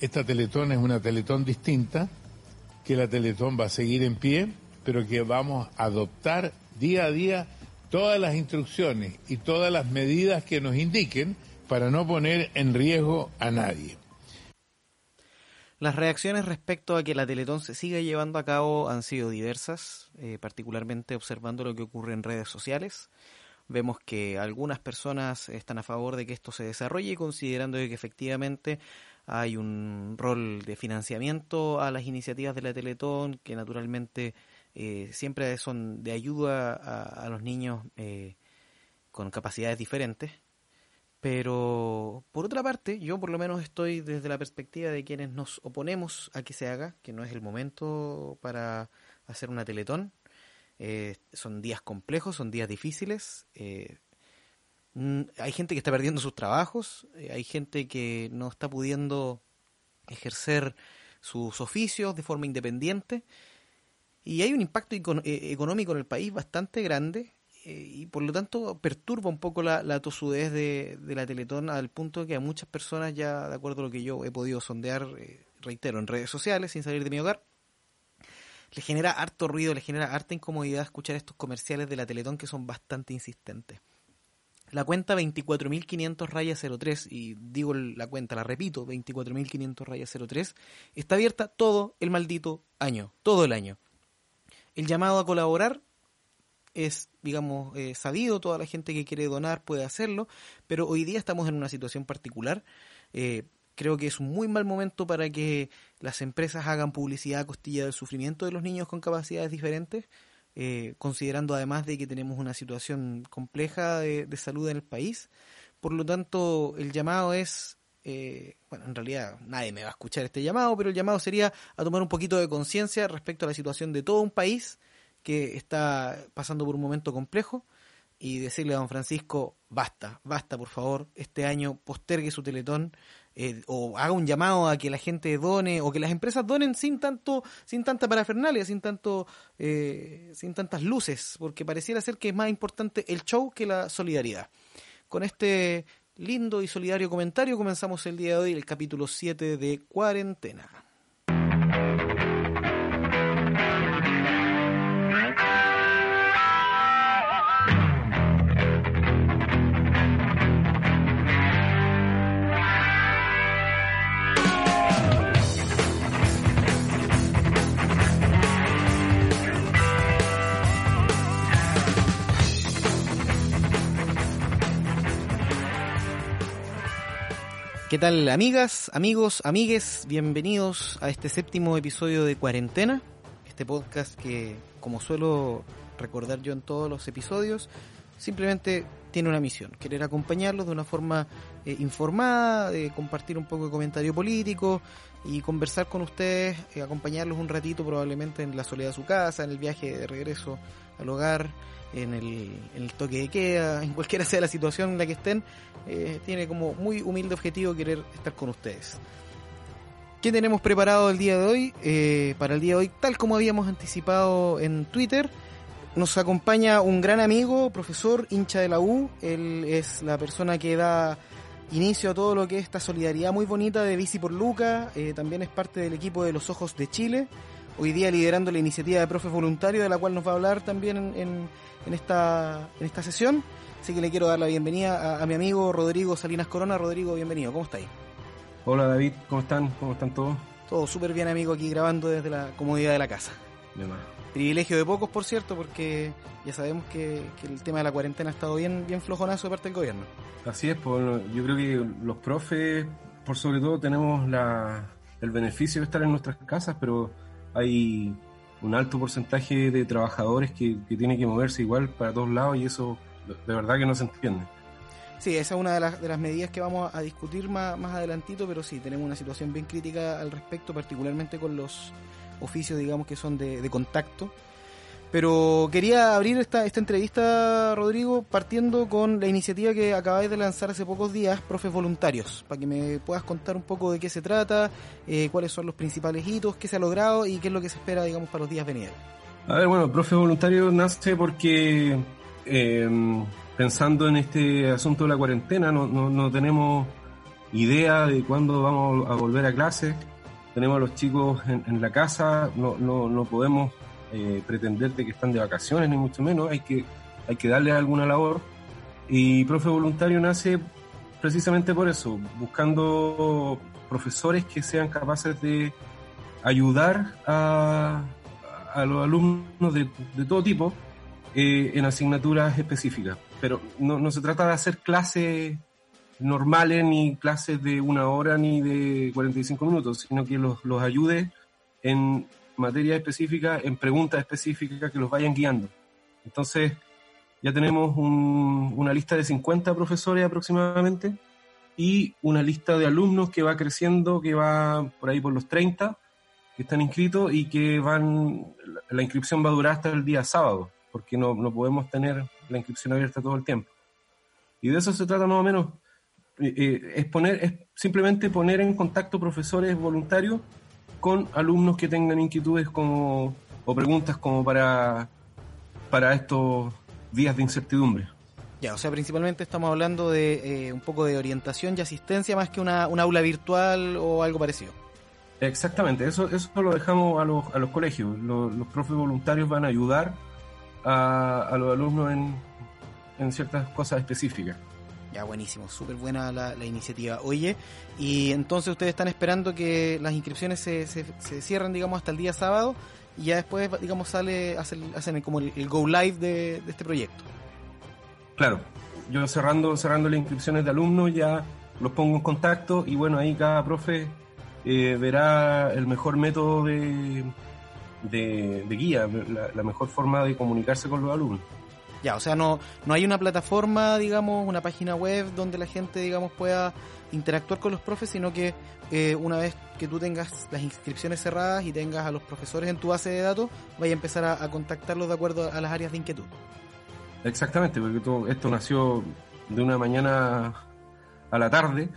esta Teletón es una Teletón distinta, que la Teletón va a seguir en pie, pero que vamos a adoptar día a día todas las instrucciones y todas las medidas que nos indiquen para no poner en riesgo a nadie. Las reacciones respecto a que la Teletón se siga llevando a cabo han sido diversas, eh, particularmente observando lo que ocurre en redes sociales. Vemos que algunas personas están a favor de que esto se desarrolle, considerando que efectivamente hay un rol de financiamiento a las iniciativas de la Teletón, que naturalmente eh, siempre son de ayuda a, los niños eh, con capacidades diferentes. Pero, por otra parte, yo por lo menos estoy desde la perspectiva de quienes nos oponemos a que se haga, que no es el momento para hacer una teletón. Eh, son días complejos, son días difíciles. Eh, hay gente que está perdiendo sus trabajos, eh, hay gente que no está pudiendo ejercer sus oficios de forma independiente. Y hay un impacto económico en el país bastante grande eh, y por lo tanto perturba un poco la, tosudez de, la Teletón al punto que a muchas personas ya, de acuerdo a lo que yo he podido sondear, eh, reitero, en redes sociales, sin salir de mi hogar, le genera harto ruido, le genera harta incomodidad escuchar estos comerciales de la Teletón que son bastante insistentes. La cuenta 24.500 raya 03, y digo la cuenta, la repito, 24.500 raya 03, está abierta todo el maldito año, todo el año. El llamado a colaborar es, digamos, eh, sabido, toda la gente que quiere donar puede hacerlo, pero hoy día estamos en una situación particular. Eh, creo que es un muy mal momento para que las empresas hagan publicidad a costilla del sufrimiento de los niños con capacidades diferentes, eh, considerando además de que tenemos una situación compleja de, salud en el país. Por lo tanto, el llamado es bueno, en realidad nadie me va a escuchar este llamado, pero el llamado sería a tomar un poquito de conciencia respecto a la situación de todo un país que está pasando por un momento complejo y decirle a don Francisco, basta, basta por favor, este año postergue su teletón eh, o haga un llamado a que la gente done o que las empresas donen sin tanto, sin tanta parafernalia, sin tanto, eh, sin tantas luces, porque pareciera ser que es más importante el show que la solidaridad. Con este lindo y solidario comentario comenzamos el día de hoy el capítulo 7 de Cuarentena. ¿Qué tal amigas, amigos, amigues? Bienvenidos a este séptimo episodio de Cuarentena, este podcast que, como suelo recordar yo en todos los episodios, simplemente tiene una misión, querer acompañarlos de una forma eh, informada, de compartir un poco de comentario político y conversar con ustedes, eh, acompañarlos un ratito probablemente en la soledad de su casa, en el viaje de regreso al hogar, en el, toque de queda, en cualquiera sea la situación en la que estén, eh, tiene como muy humilde objetivo querer estar con ustedes. ¿Qué tenemos preparado el día de hoy? Eh, para el día de hoy, tal como habíamos anticipado en Twitter, nos acompaña un gran amigo, profesor, hincha de la U. Él es la persona que da inicio a todo lo que es esta solidaridad muy bonita de Bici por Luca. Eh, también es parte del equipo de los Ojos de Chile. Hoy día liderando la iniciativa de Profes Voluntarios, de la cual nos va a hablar también en, en esta, en esta sesión. Así que le quiero dar la bienvenida a, mi amigo Rodrigo Salinas Corona. Rodrigo, bienvenido. ¿Cómo estáis? Hola David, ¿cómo están? ¿Cómo están todos? Todo súper bien, amigo, aquí grabando desde la comodidad de la casa. De Privilegio de pocos, por cierto, porque ya sabemos que, el tema de la cuarentena ha estado bien, bien flojonazo de parte del gobierno. Así es, pues, yo creo que los profes, por sobre todo, tenemos la, el beneficio de estar en nuestras casas, pero hay un alto porcentaje de trabajadores que, que tiene que moverse igual para todos lados y eso de verdad que no se entiende. Sí, esa es una de las, de las medidas que vamos a discutir más, más adelantito, pero sí, tenemos una situación bien crítica al respecto, particularmente con los oficios, digamos, que son de, de contacto pero quería abrir esta, esta entrevista, Rodrigo, partiendo con la iniciativa que acabáis de lanzar hace pocos días, Profes Voluntarios, para que me puedas contar un poco de qué se trata, eh, cuáles son los principales hitos, qué se ha logrado y qué es lo que se espera, digamos, para los días venideros. A ver, bueno, Profes Voluntarios nace porque eh, pensando en este asunto de la cuarentena, no, no, no tenemos idea de cuándo vamos a volver a clase. Tenemos a los chicos en, la casa, no, no podemos eh, pretender que están de vacaciones, ni mucho menos, hay que, hay que alguna labor. Y Profe Voluntario nace precisamente por eso, buscando profesores que sean capaces de ayudar a, a los alumnos de, de todo tipo eh, en asignaturas específicas. Pero no, no se trata de hacer clases normales, ni clases de una hora, ni de 45 minutos, sino que los, los ayude en materia específica, en preguntas específicas que los vayan guiando. Entonces, ya tenemos un, una lista de 50 profesores aproximadamente y una lista de alumnos que va creciendo, que va por ahí por los 30, que están inscritos y que van, la inscripción va a durar hasta el día sábado, porque no, no podemos tener la inscripción abierta todo el tiempo. Y de eso se trata más o menos, eh, eh, es, poner, es simplemente poner en contacto profesores voluntarios con alumnos que tengan inquietudes como, o preguntas como para, para estos días de incertidumbre. Ya, o sea, principalmente estamos hablando de eh, un poco de orientación y asistencia más que una, una aula virtual o algo parecido. Exactamente, eso, eso lo dejamos a los, a los colegios. Los, los profes voluntarios van a ayudar a, a los alumnos en, en ciertas cosas específicas. Ya, buenísimo, súper buena la, iniciativa. Oye, y entonces ustedes están esperando que las inscripciones se, se, cierren, digamos, hasta el día sábado y ya después, digamos, sale hacen, hacen como el, go live de, este proyecto. Claro, yo cerrando, cerrando las inscripciones de alumnos ya los pongo en contacto y bueno, ahí cada profe eh, verá el mejor método de, de, guía, la mejor forma de comunicarse con los alumnos. Ya, o sea, no, no hay una plataforma, digamos, una página web donde la gente, digamos, pueda interactuar con los profes, sino que eh, una vez que tú tengas las inscripciones cerradas y tengas a los profesores en tu base de datos, vaya a empezar a, contactarlos de acuerdo a las áreas de inquietud. Exactamente, porque esto nació de una mañana a la tarde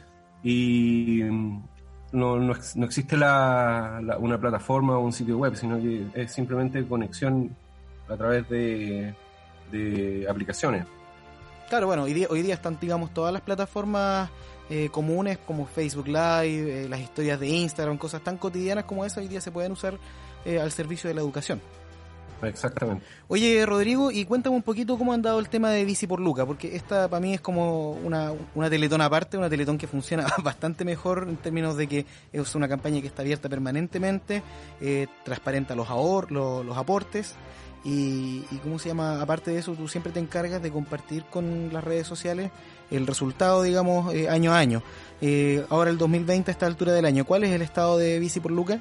y no, no, no existe una plataforma o un sitio web, sino que es simplemente conexión a través de de aplicaciones. Claro, bueno, hoy día, hoy día están, digamos, todas las plataformas eh, comunes como Facebook Live, eh, las historias de Instagram, cosas tan cotidianas como esas, hoy día se pueden usar eh, al servicio de la educación. Exactamente. Oye, Rodrigo, y cuéntame un poquito cómo han dado el tema de Bici por Luca, porque esta para mí es como una, una teletón aparte, una teletón que funciona bastante mejor en términos de que es una campaña que está abierta permanentemente, eh, transparenta los, ahor los, los aportes y, y cómo se llama, aparte de eso, tú siempre te encargas de compartir con las redes sociales el resultado, digamos, eh, año a año. Eh, ahora el 2020 a esta altura del año, ¿cuál es el estado de Bici por Luca?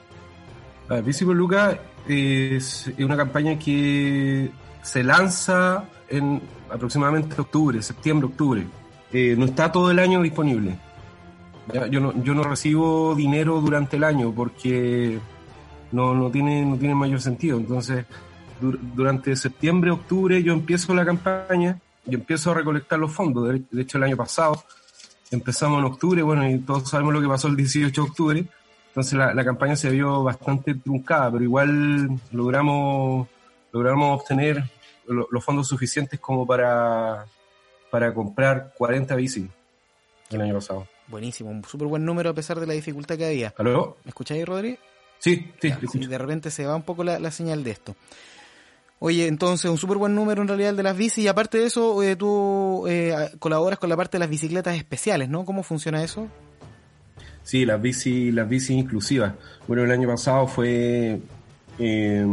Ah, Bici por Luca es una campaña que se lanza en aproximadamente octubre, septiembre, octubre. Eh, no está todo el año disponible. Yo, no, yo no recibo dinero durante el año porque no, no, tiene, no tiene mayor sentido. Entonces, durante septiembre, octubre yo empiezo la campaña y empiezo a recolectar los fondos. De, hecho, el año pasado empezamos en octubre, bueno, y todos sabemos lo que pasó el 18 de octubre. Entonces la, la campaña se vio bastante truncada, pero igual logramos, logramos obtener lo, los fondos suficientes como para, para comprar 40 bicis el año pasado. Buenísimo, un súper buen número a pesar de la dificultad que había. ¿Aló? ¿Me escucháis, Rodri? Sí, sí, ya, sí, de repente se va un poco la, la señal de esto. Oye, entonces un súper buen número en realidad el de las bicis y aparte de eso, eh, tú eh, colaboras con la parte de las bicicletas especiales, ¿no? ¿Cómo funciona eso? Sí, las bicis, las bicis inclusivas. Bueno, el año pasado fue eh,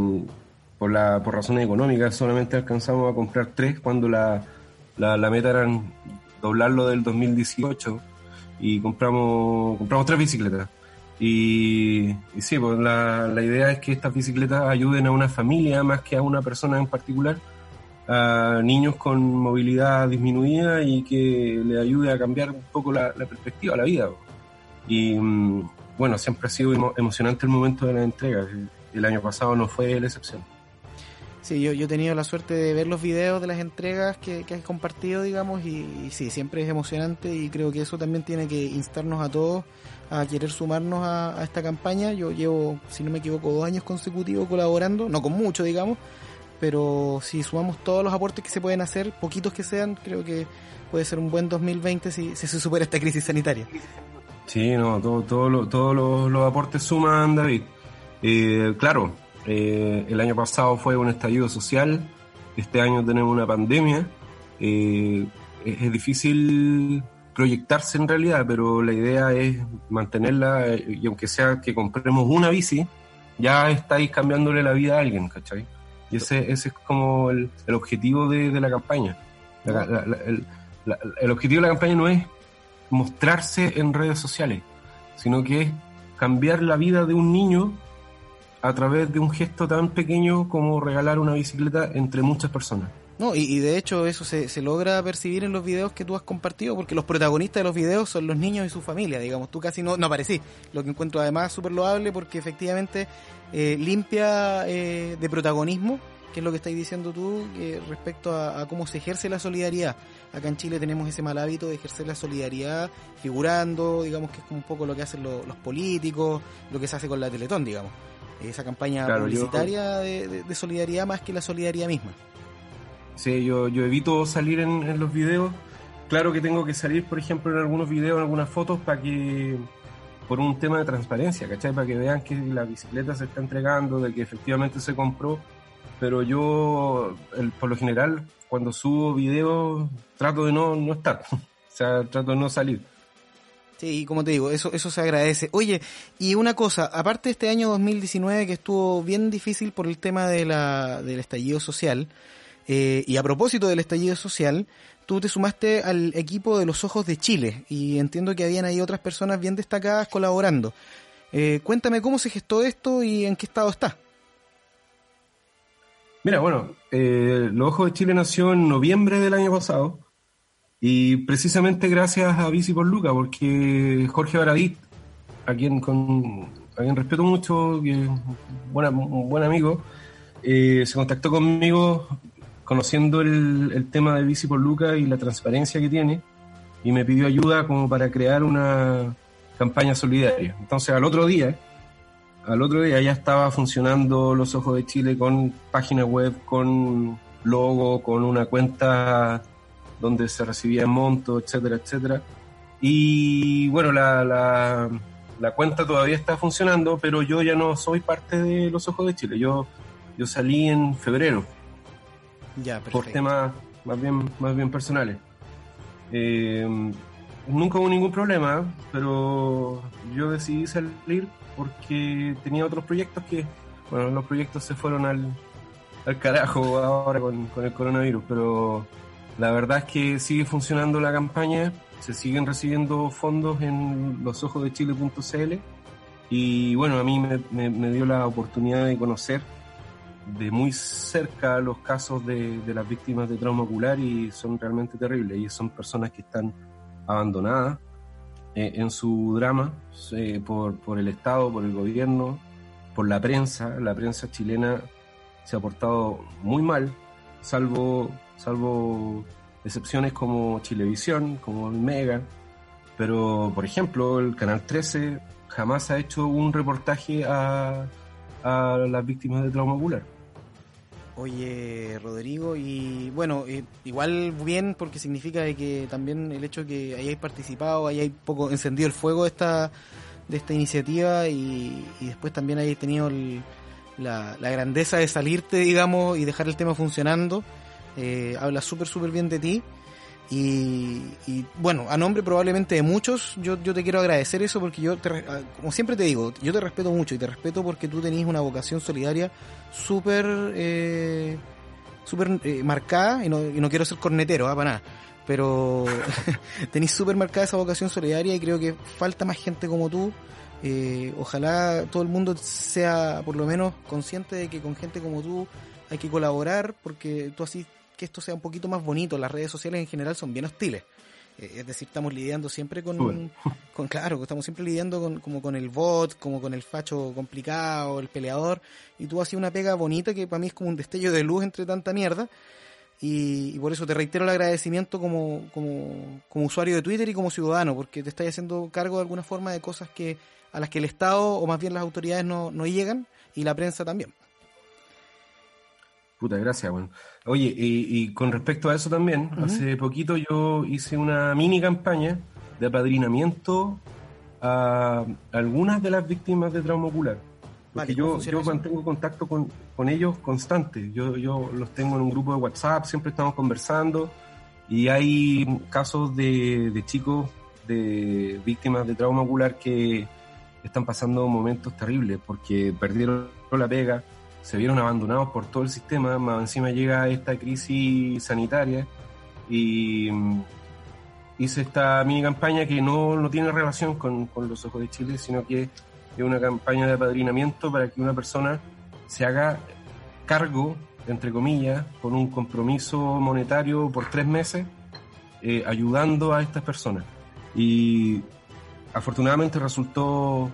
por la por razones económicas, solamente alcanzamos a comprar tres cuando la, la, la meta era doblarlo del 2018 y compramos compramos tres bicicletas. Y, sí, pues la, la, idea es que estas bicicletas ayuden a una familia más que a una persona en particular, a niños con movilidad disminuida y que le ayude a cambiar un poco la, la perspectiva, la vida. Y mm, bueno, siempre ha sido emo emocionante el momento de la entrega. El año pasado no fue la excepción. Sí, yo, yo he tenido la suerte de ver los videos de las entregas que, que has compartido, digamos, y, sí, siempre es emocionante y creo que eso también tiene que instarnos a todos a querer sumarnos a, esta campaña. Yo llevo, si no me equivoco, dos años consecutivos colaborando, no con mucho, digamos, pero si sumamos todos los aportes que se pueden hacer, poquitos que sean, creo que puede ser un buen 2020 si, si se supera esta crisis sanitaria. Sí, no, todos todo, todo los, aportes suman, David. Eh, claro, eh, el año pasado fue un estallido social, este año tenemos una pandemia. Eh, es, difícil proyectarse en realidad, pero la idea es mantenerla y aunque sea que compremos una bici, ya estáis cambiándole la vida a alguien, ¿cachai? Y ese, ese es como el, objetivo de, la campaña. el, objetivo de la campaña no es mostrarse en redes sociales, sino que es cambiar la vida de un niño a través de un gesto tan pequeño como regalar una bicicleta entre muchas personas. No, y, de hecho eso se, se, logra percibir en los videos que tú has compartido, porque los protagonistas de los videos son los niños y su familia, digamos, tú casi no, no aparecí, lo que encuentro además súper loable porque efectivamente eh, limpia eh, de protagonismo, que es lo que estáis diciendo tú, eh, respecto a, cómo se ejerce la solidaridad. Acá en Chile tenemos ese mal hábito de ejercer la solidaridad figurando, digamos que es como un poco lo que hacen los políticos, lo que se hace con la Teletón, digamos. Esa campaña publicitaria de solidaridad más que la solidaridad misma. Sí, yo, yo evito salir en, los videos. Claro que tengo que salir, por ejemplo, en algunos videos, en algunas fotos, para que, por un tema de transparencia, ¿cachai? Para que vean que la bicicleta se está entregando, de que efectivamente se compró. Pero yo, por lo general, cuando subo videos, trato de no, no estar. o sea, trato de no salir. Sí, como te digo, eso, eso se agradece. Oye, y una cosa, aparte de este año 2019 que estuvo bien difícil por el tema de la, del estallido social, eh, y a propósito del estallido social, tú te sumaste al equipo de los Ojos de Chile y entiendo que habían ahí otras personas bien destacadas colaborando. Eh, cuéntame cómo se gestó esto y en qué estado está. Mira, bueno, eh, Los Ojos de Chile nació en noviembre del año pasado y precisamente gracias a Bici por Luca, porque Jorge Baradit, a quien, con, a quien respeto mucho, que es un buen amigo, se contactó conmigo conociendo el, tema de Bici por Luca y la transparencia que tiene, y me pidió ayuda como para crear una campaña solidaria. Entonces al otro día, al otro día ya estaba funcionando Los Ojos de Chile con página web, con logo, con una cuenta donde se recibía monto, etcétera, etcétera. Y bueno, la, la, la, cuenta todavía está funcionando, pero yo ya no soy parte de Los Ojos de Chile. Yo, yo salí en febrero por temas más bien, más bien personales. Eh, nunca hubo ningún problema, pero yo decidí salir porque tenía otros proyectos que, bueno, los proyectos se fueron al, al carajo ahora con, con el coronavirus, pero la verdad es que sigue funcionando la campaña, se siguen recibiendo fondos en losojosdechile.cl y bueno, a mí me, me dio la oportunidad de conocer de muy cerca los casos de, las víctimas de trauma ocular y son realmente terribles. Y son personas que están abandonadas eh, en su drama eh, por, por el Estado, por el gobierno, por la prensa. La prensa chilena se ha portado muy mal, salvo, salvo excepciones como Chilevisión, como el Mega. Pero, por ejemplo, el Canal 13 jamás ha hecho un reportaje a, a las víctimas de trauma ocular. Oye, Rodrigo, y bueno, eh, igual bien porque significa que también el hecho de que hayáis participado, hayáis poco encendido el fuego de esta, de esta iniciativa y, después también hayáis tenido la, grandeza de salirte, digamos, y dejar el tema funcionando, eh, habla súper, súper bien de ti. Y, bueno, a nombre probablemente de muchos, yo, yo te quiero agradecer eso porque yo, ah, como siempre te digo, yo te respeto mucho y te respeto porque tú tenés una vocación solidaria súper eh, super, eh, marcada y no, y no quiero ser cornetero, ¿ah? para nada, pero tenéis súper marcada esa vocación solidaria y creo que falta más gente como tú. Eh, ojalá todo el mundo sea por lo menos consciente de que con gente como tú hay que colaborar porque tú así que esto sea un poquito más bonito. Las redes sociales en general son bien hostiles. Eh, es decir, estamos lidiando siempre con, con claro, estamos siempre lidiando con, como con el bot, como con el facho complicado, el peleador, y tú haces una pega bonita que para mí es como un destello de luz entre tanta mierda, y, por eso te reitero el agradecimiento como, como, como usuario de Twitter y como ciudadano, porque te estás haciendo cargo de alguna forma de cosas que a las que el Estado o más bien las autoridades no, no llegan, y la prensa también. Puta, gracias, bueno. Oye, y, con respecto a eso también, hace poquito yo hice una mini campaña de apadrinamiento a algunas de las víctimas de trauma ocular. Porque yo, yo mantengo contacto con, con, ellos constante. Yo, yo los tengo en un grupo de WhatsApp, siempre estamos conversando. Y hay casos de, de chicos, de víctimas de trauma ocular que están pasando momentos terribles porque perdieron la pega, se vieron abandonados por todo el sistema, más encima llega esta crisis sanitaria y mm, hice esta mini campaña que no, no tiene relación con, con, los ojos de Chile, sino que es una campaña de apadrinamiento para que una persona se haga cargo, entre comillas, con un compromiso monetario por tres meses, eh, ayudando a estas personas. Y afortunadamente resultó,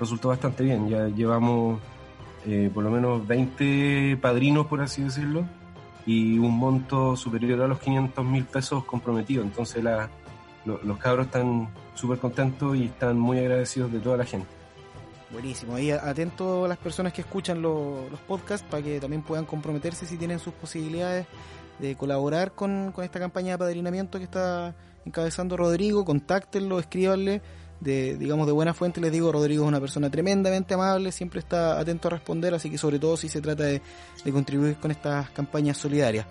resultó bastante bien. Ya llevamos eh, por lo menos 20 padrinos, por así decirlo, y un monto superior a los 500 mil pesos comprometidos. Entonces la, los cabros están súper contentos y están muy agradecidos de toda la gente. Buenísimo, ahí atento a las personas que escuchan los podcasts para que también puedan comprometerse si tienen sus posibilidades de colaborar con, con esta campaña de apadrinamiento que está encabezando Rodrigo, contáctenlo, escríbanle de, digamos, de buena fuente, les digo, Rodrigo es una persona tremendamente amable, siempre está atento a responder, así que sobre todo si se trata de, contribuir con estas campañas solidarias.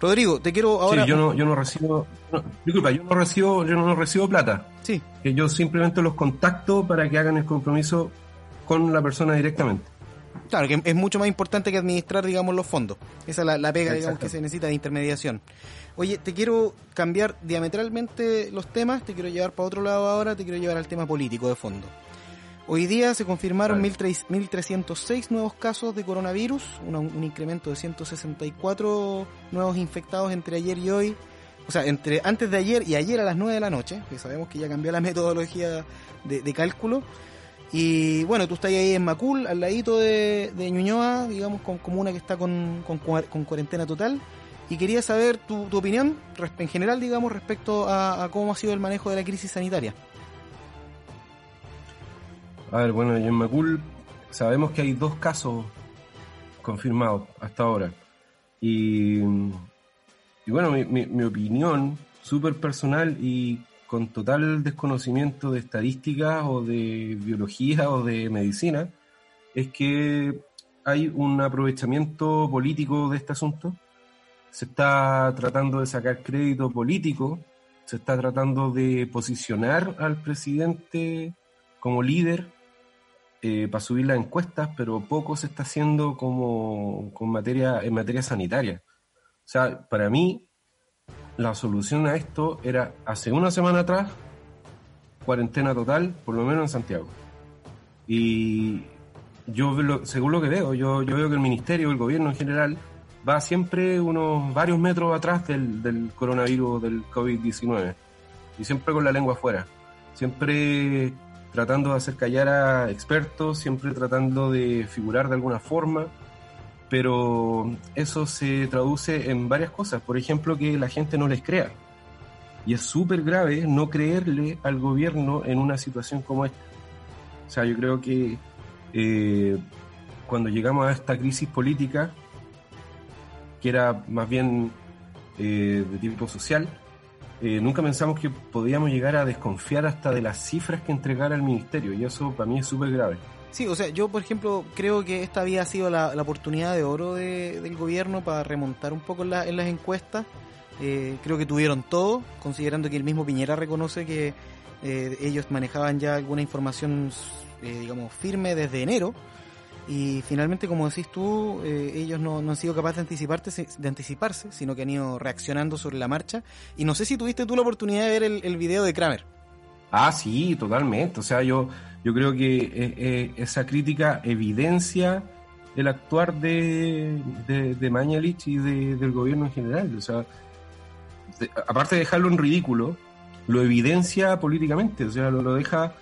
Rodrigo, te quiero ahora. Sí, yo no, yo no recibo. disculpa, yo no recibo, yo no recibo plata. Sí. Que yo simplemente los contacto para que hagan el compromiso con la persona directamente. Claro, que es mucho más importante que administrar, digamos, los fondos. Esa es la, la pega, digamos, que se necesita de intermediación. Oye, te quiero cambiar diametralmente los temas, te quiero llevar para otro lado ahora, te quiero llevar al tema político de fondo. Hoy día se confirmaron 1.306 nuevos casos de coronavirus, un incremento de 164 nuevos infectados entre ayer y hoy. O sea, entre antes de ayer y ayer a las 9 de la noche, que sabemos que ya cambió la metodología de, cálculo. Y bueno, tú estás ahí en Macul, al ladito de, Ñuñoa, digamos, con comuna que está con, con, con cuarentena total y quería saber tu, opinión en general, digamos, respecto a, cómo ha sido el manejo de la crisis sanitaria. A ver, bueno, en Macul sabemos que hay dos casos confirmados hasta ahora. Y, y bueno, mi, mi, opinión súper personal y con total desconocimiento de estadísticas o de biología o de medicina, es que hay un aprovechamiento político de este asunto se está tratando de sacar crédito político, se está tratando de posicionar al presidente como líder eh, para subir las encuestas, pero poco se está haciendo como con materia, en materia sanitaria. O sea, para mí, la solución a esto era hace una semana atrás, cuarentena total, por lo menos en Santiago. Y yo, según lo que veo, yo, yo veo que el ministerio, el gobierno en general, va siempre unos varios metros atrás del, del coronavirus, del COVID-19. Y siempre con la lengua afuera. Siempre tratando de hacer callar a expertos, siempre tratando de figurar de alguna forma. Pero eso se traduce en varias cosas. Por ejemplo, que la gente no les crea. Y es súper grave no creerle al gobierno en una situación como esta. O sea, yo creo que eh, cuando llegamos a esta crisis política, que era más bien eh, de tipo social, eh, nunca pensamos que podíamos llegar a desconfiar hasta de las cifras que entregara el ministerio, y eso para mí es súper grave. Sí, o sea, yo por ejemplo creo que esta había sido la, oportunidad de oro del gobierno para remontar un poco en, las encuestas. Eh, creo que tuvieron todo, considerando que el mismo Piñera reconoce que ellos manejaban ya alguna información, digamos, firme desde enero y finalmente, como decís tú, eh, ellos no, han sido capaces de, anticiparte, de anticiparse, sino que han ido reaccionando sobre la marcha. Y no sé si tuviste tú la oportunidad de ver el, video de Kramer. Ah, sí, totalmente. O sea, yo, yo creo que eh, eh, esa crítica evidencia el actuar de, de, de Mañalich y del gobierno en general. O sea, aparte de dejarlo en ridículo, lo evidencia políticamente. O sea, lo, lo deja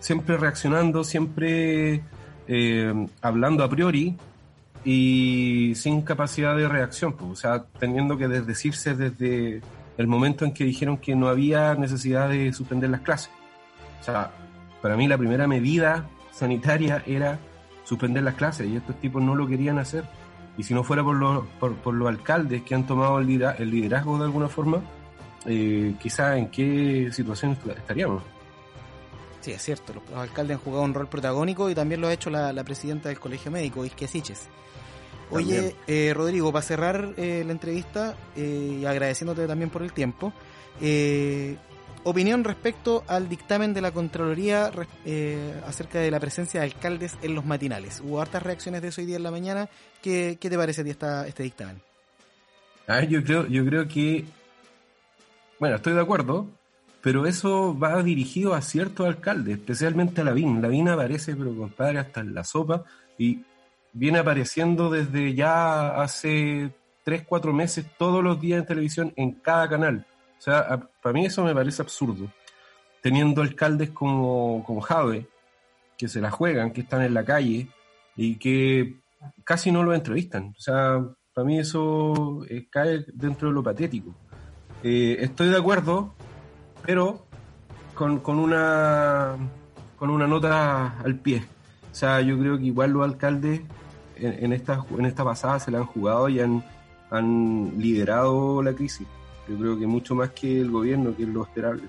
siempre reaccionando, siempre eh, hablando a priori y sin capacidad de reacción, pues, o sea, teniendo que desdecirse desde el momento en que dijeron que no había necesidad de suspender las clases. O sea, para mí la primera medida sanitaria era suspender las clases y estos tipos no lo querían hacer. Y si no fuera por los, alcaldes que han tomado el liderazgo de alguna forma, eh, quizá en qué situación estaríamos. Sí, es cierto, los, alcaldes han jugado un rol protagónico y también lo ha hecho la, presidenta del Colegio Médico, Isquia Siches. Oye, eh, Rodrigo, para cerrar eh, la entrevista eh, y agradeciéndote también por el tiempo, opinión respecto al dictamen de la Contraloría acerca de la presencia de alcaldes en los matinales. Hubo hartas reacciones de eso hoy día en la mañana. ¿Qué, te parece a ti esta, este dictamen? A ver, yo creo, yo creo que, bueno, estoy de acuerdo, pero eso va dirigido a ciertos alcaldes, especialmente a Lavín. Lavín aparece, pero compadre, hasta en la sopa y viene apareciendo desde ya hace 3, 4 meses todos los días en televisión en cada canal. O sea, para mí eso me parece absurdo. Teniendo alcaldes como, como Jave, que se la juegan, que están en la calle y que casi no lo entrevistan. O sea, para mí eso eh, cae dentro de lo patético. Eh, estoy de acuerdo, pero con, con, una, con una nota al pie. O sea, yo creo que igual los alcaldes en, esta, en esta pasada se la han jugado y han, han liderado la crisis. Yo creo que mucho más que el gobierno, que es lo esperable.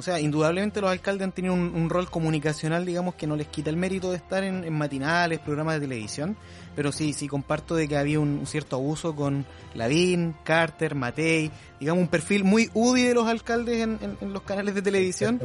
O sea, indudablemente los alcaldes han tenido un, rol comunicacional, digamos, que no les quita el mérito de estar en, matinales, programas de televisión, pero sí, sí comparto de que había un, cierto abuso con Lavín, Carter, Matei, digamos, un perfil muy UDI de los alcaldes en, los canales de televisión,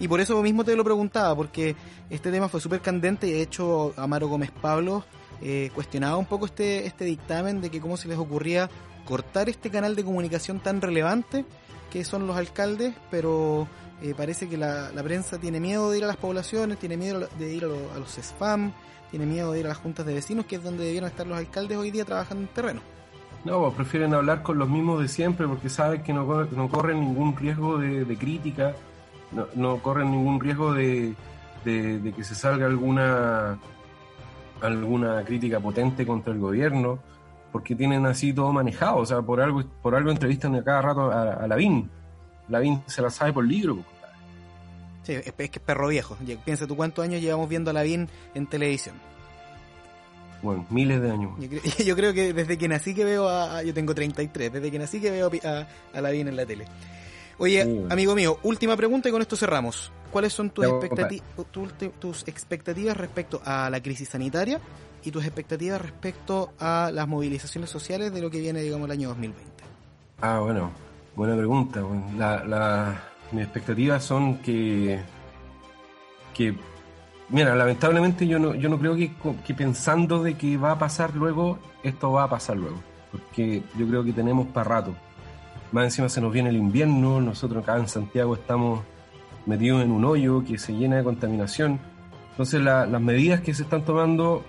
y por eso mismo te lo preguntaba, porque este tema fue súper candente y de hecho Amaro Gómez Pablo eh, cuestionaba un poco este, este dictamen de que cómo se les ocurría cortar este canal de comunicación tan relevante que son los alcaldes, pero eh, parece que la, prensa tiene miedo de ir a las poblaciones, tiene miedo de ir a, los spam, tiene miedo de ir a las juntas de vecinos, que es donde debieran estar los alcaldes hoy día trabajando en terreno. No, pues prefieren hablar con los mismos de siempre porque saben que no, no corren ningún riesgo de, crítica, no, corren ningún riesgo de, de, que se salga alguna alguna crítica potente contra el gobierno, porque tienen así todo manejado, o sea, por algo por algo entrevistan a cada rato a, a Lavín Lavín se la sabe por libro, compadre. Sí, es, que es perro viejo. Piensa tú cuántos años llevamos viendo a Lavín en televisión. Bueno, miles de años. Yo, creo que desde que nací que veo a, Yo tengo 33, desde que nací que veo a, a Lavín en la tele. Oye, amigo mío, última pregunta y con esto cerramos. ¿Cuáles son tus, tus expectativas respecto a la crisis sanitaria y tus expectativas respecto a las movilizaciones sociales de lo que viene, digamos, el año 2020? Ah, bueno, Buena pregunta. La, mis expectativas son que, que, mira, lamentablemente yo no, yo no creo que, que pensando de que va a pasar luego, esto va a pasar luego. Porque yo creo que tenemos para rato. Más encima se nos viene el invierno, nosotros acá en Santiago estamos metidos en un hoyo que se llena de contaminación. Entonces las medidas que se están tomando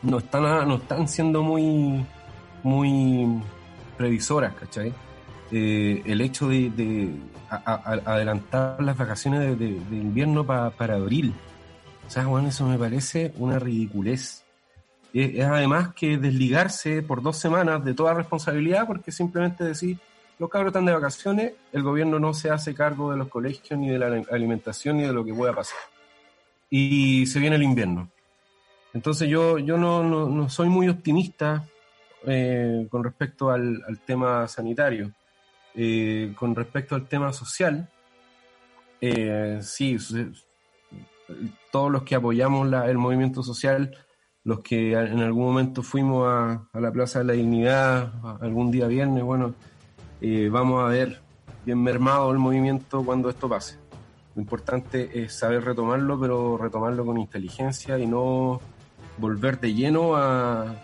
no están, no están siendo muy, muy previsoras, ¿cachai? Eh, el hecho de, adelantar las vacaciones de, invierno para abril. O sea, bueno, eso me parece una ridiculez. Es, además que desligarse por dos semanas de toda responsabilidad porque simplemente decir, los cabros están de vacaciones, el gobierno no se hace cargo de los colegios, ni de la alimentación, ni de lo que pueda pasar. Y se viene el invierno. Entonces yo, yo no, soy muy optimista eh, con respecto al tema sanitario. Eh, con respecto al tema social, eh, sí, todos los que apoyamos el movimiento social, los que en algún momento fuimos a, la Plaza de la Dignidad, algún día viernes, bueno, eh, vamos a ver bien mermado el movimiento cuando esto pase. Lo importante es saber retomarlo, pero retomarlo con inteligencia y no volver de lleno a,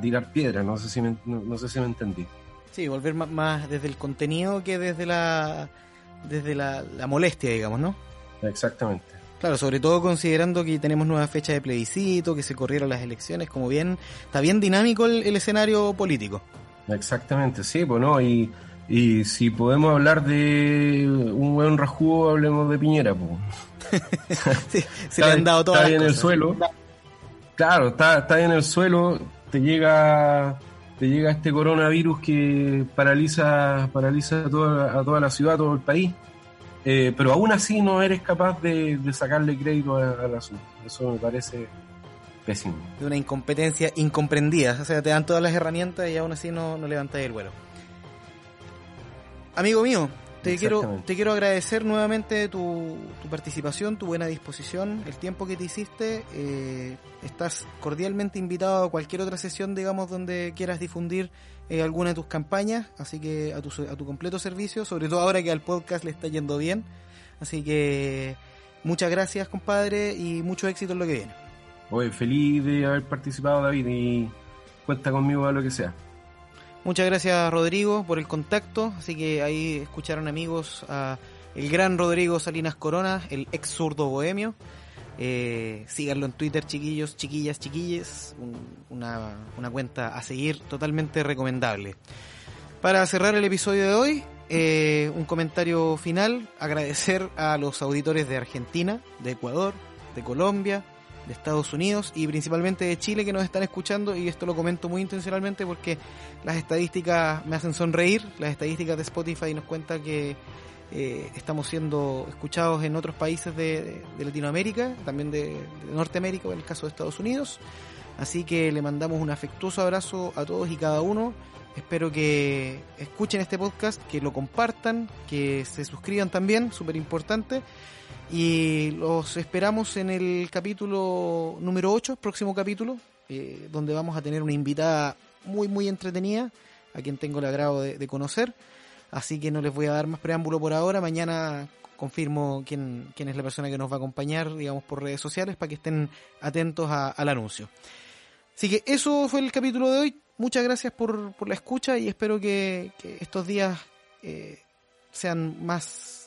tirar piedra. No sé si no sé si me entendí. Sí, volver más, desde el contenido que desde la desde la, molestia, digamos, ¿no? Exactamente. Claro, sobre todo considerando que tenemos nueva fecha de plebiscito, que se corrieron las elecciones, como bien, está bien dinámico el, escenario político. Exactamente, sí, pues no, y, y si podemos hablar de un buen rajugo, hablemos de Piñera, pues. sí, se le han dado todas Está ahí en el suelo. Claro, está, está ahí en el suelo, te llega te llega este coronavirus que paraliza, paraliza a toda, a toda la ciudad, a todo el país, eh, pero aún así no eres capaz de, sacarle crédito al asunto. Eso me parece pésimo. De una incompetencia incomprendida, o sea, te dan todas las herramientas y aún así no, no levantas el vuelo. Amigo mío, te quiero, te quiero agradecer nuevamente tu, tu, participación, tu buena disposición, el tiempo que te hiciste. Eh, estás cordialmente invitado a cualquier otra sesión, digamos, donde quieras difundir eh, alguna de tus campañas, así que a tu, a tu completo servicio, sobre todo ahora que al podcast le está yendo bien. Así que muchas gracias, compadre, y mucho éxito en lo que viene. Oye, feliz de haber participado, David, y cuenta conmigo a lo que sea. Muchas gracias Rodrigo por el contacto, así que ahí escucharon amigos a el gran Rodrigo Salinas Corona, el ex zurdo bohemio. Eh, síganlo en Twitter, chiquillos, chiquillas, chiquilles, una, una, cuenta a seguir totalmente recomendable. Para cerrar el episodio de hoy, eh, un comentario final, agradecer a los auditores de Argentina, de Ecuador, de Colombia, de Estados Unidos y principalmente de Chile que nos están escuchando y esto lo comento muy intencionalmente porque las estadísticas me hacen sonreír, las estadísticas de Spotify nos cuentan que eh, estamos siendo escuchados en otros países de, Latinoamérica, también de, Norteamérica, en el caso de Estados Unidos, así que le mandamos un afectuoso abrazo a todos y cada uno, espero que escuchen este podcast, que lo compartan, que se suscriban también, súper importante y los esperamos en el capítulo número 8, próximo capítulo, eh, donde vamos a tener una invitada muy, muy entretenida, a quien tengo el agrado de, conocer. Así que no les voy a dar más preámbulo por ahora. Mañana confirmo quién, quién es la persona que nos va a acompañar, digamos, por redes sociales, para que estén atentos al anuncio. Así que eso fue el capítulo de hoy. Muchas gracias por, por la escucha y espero que, estos días eh, sean más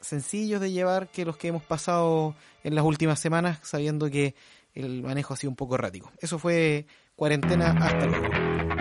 sencillos de llevar que los que hemos pasado en las últimas semanas, sabiendo que el manejo ha sido un poco errático. Eso fue cuarentena. Hasta luego.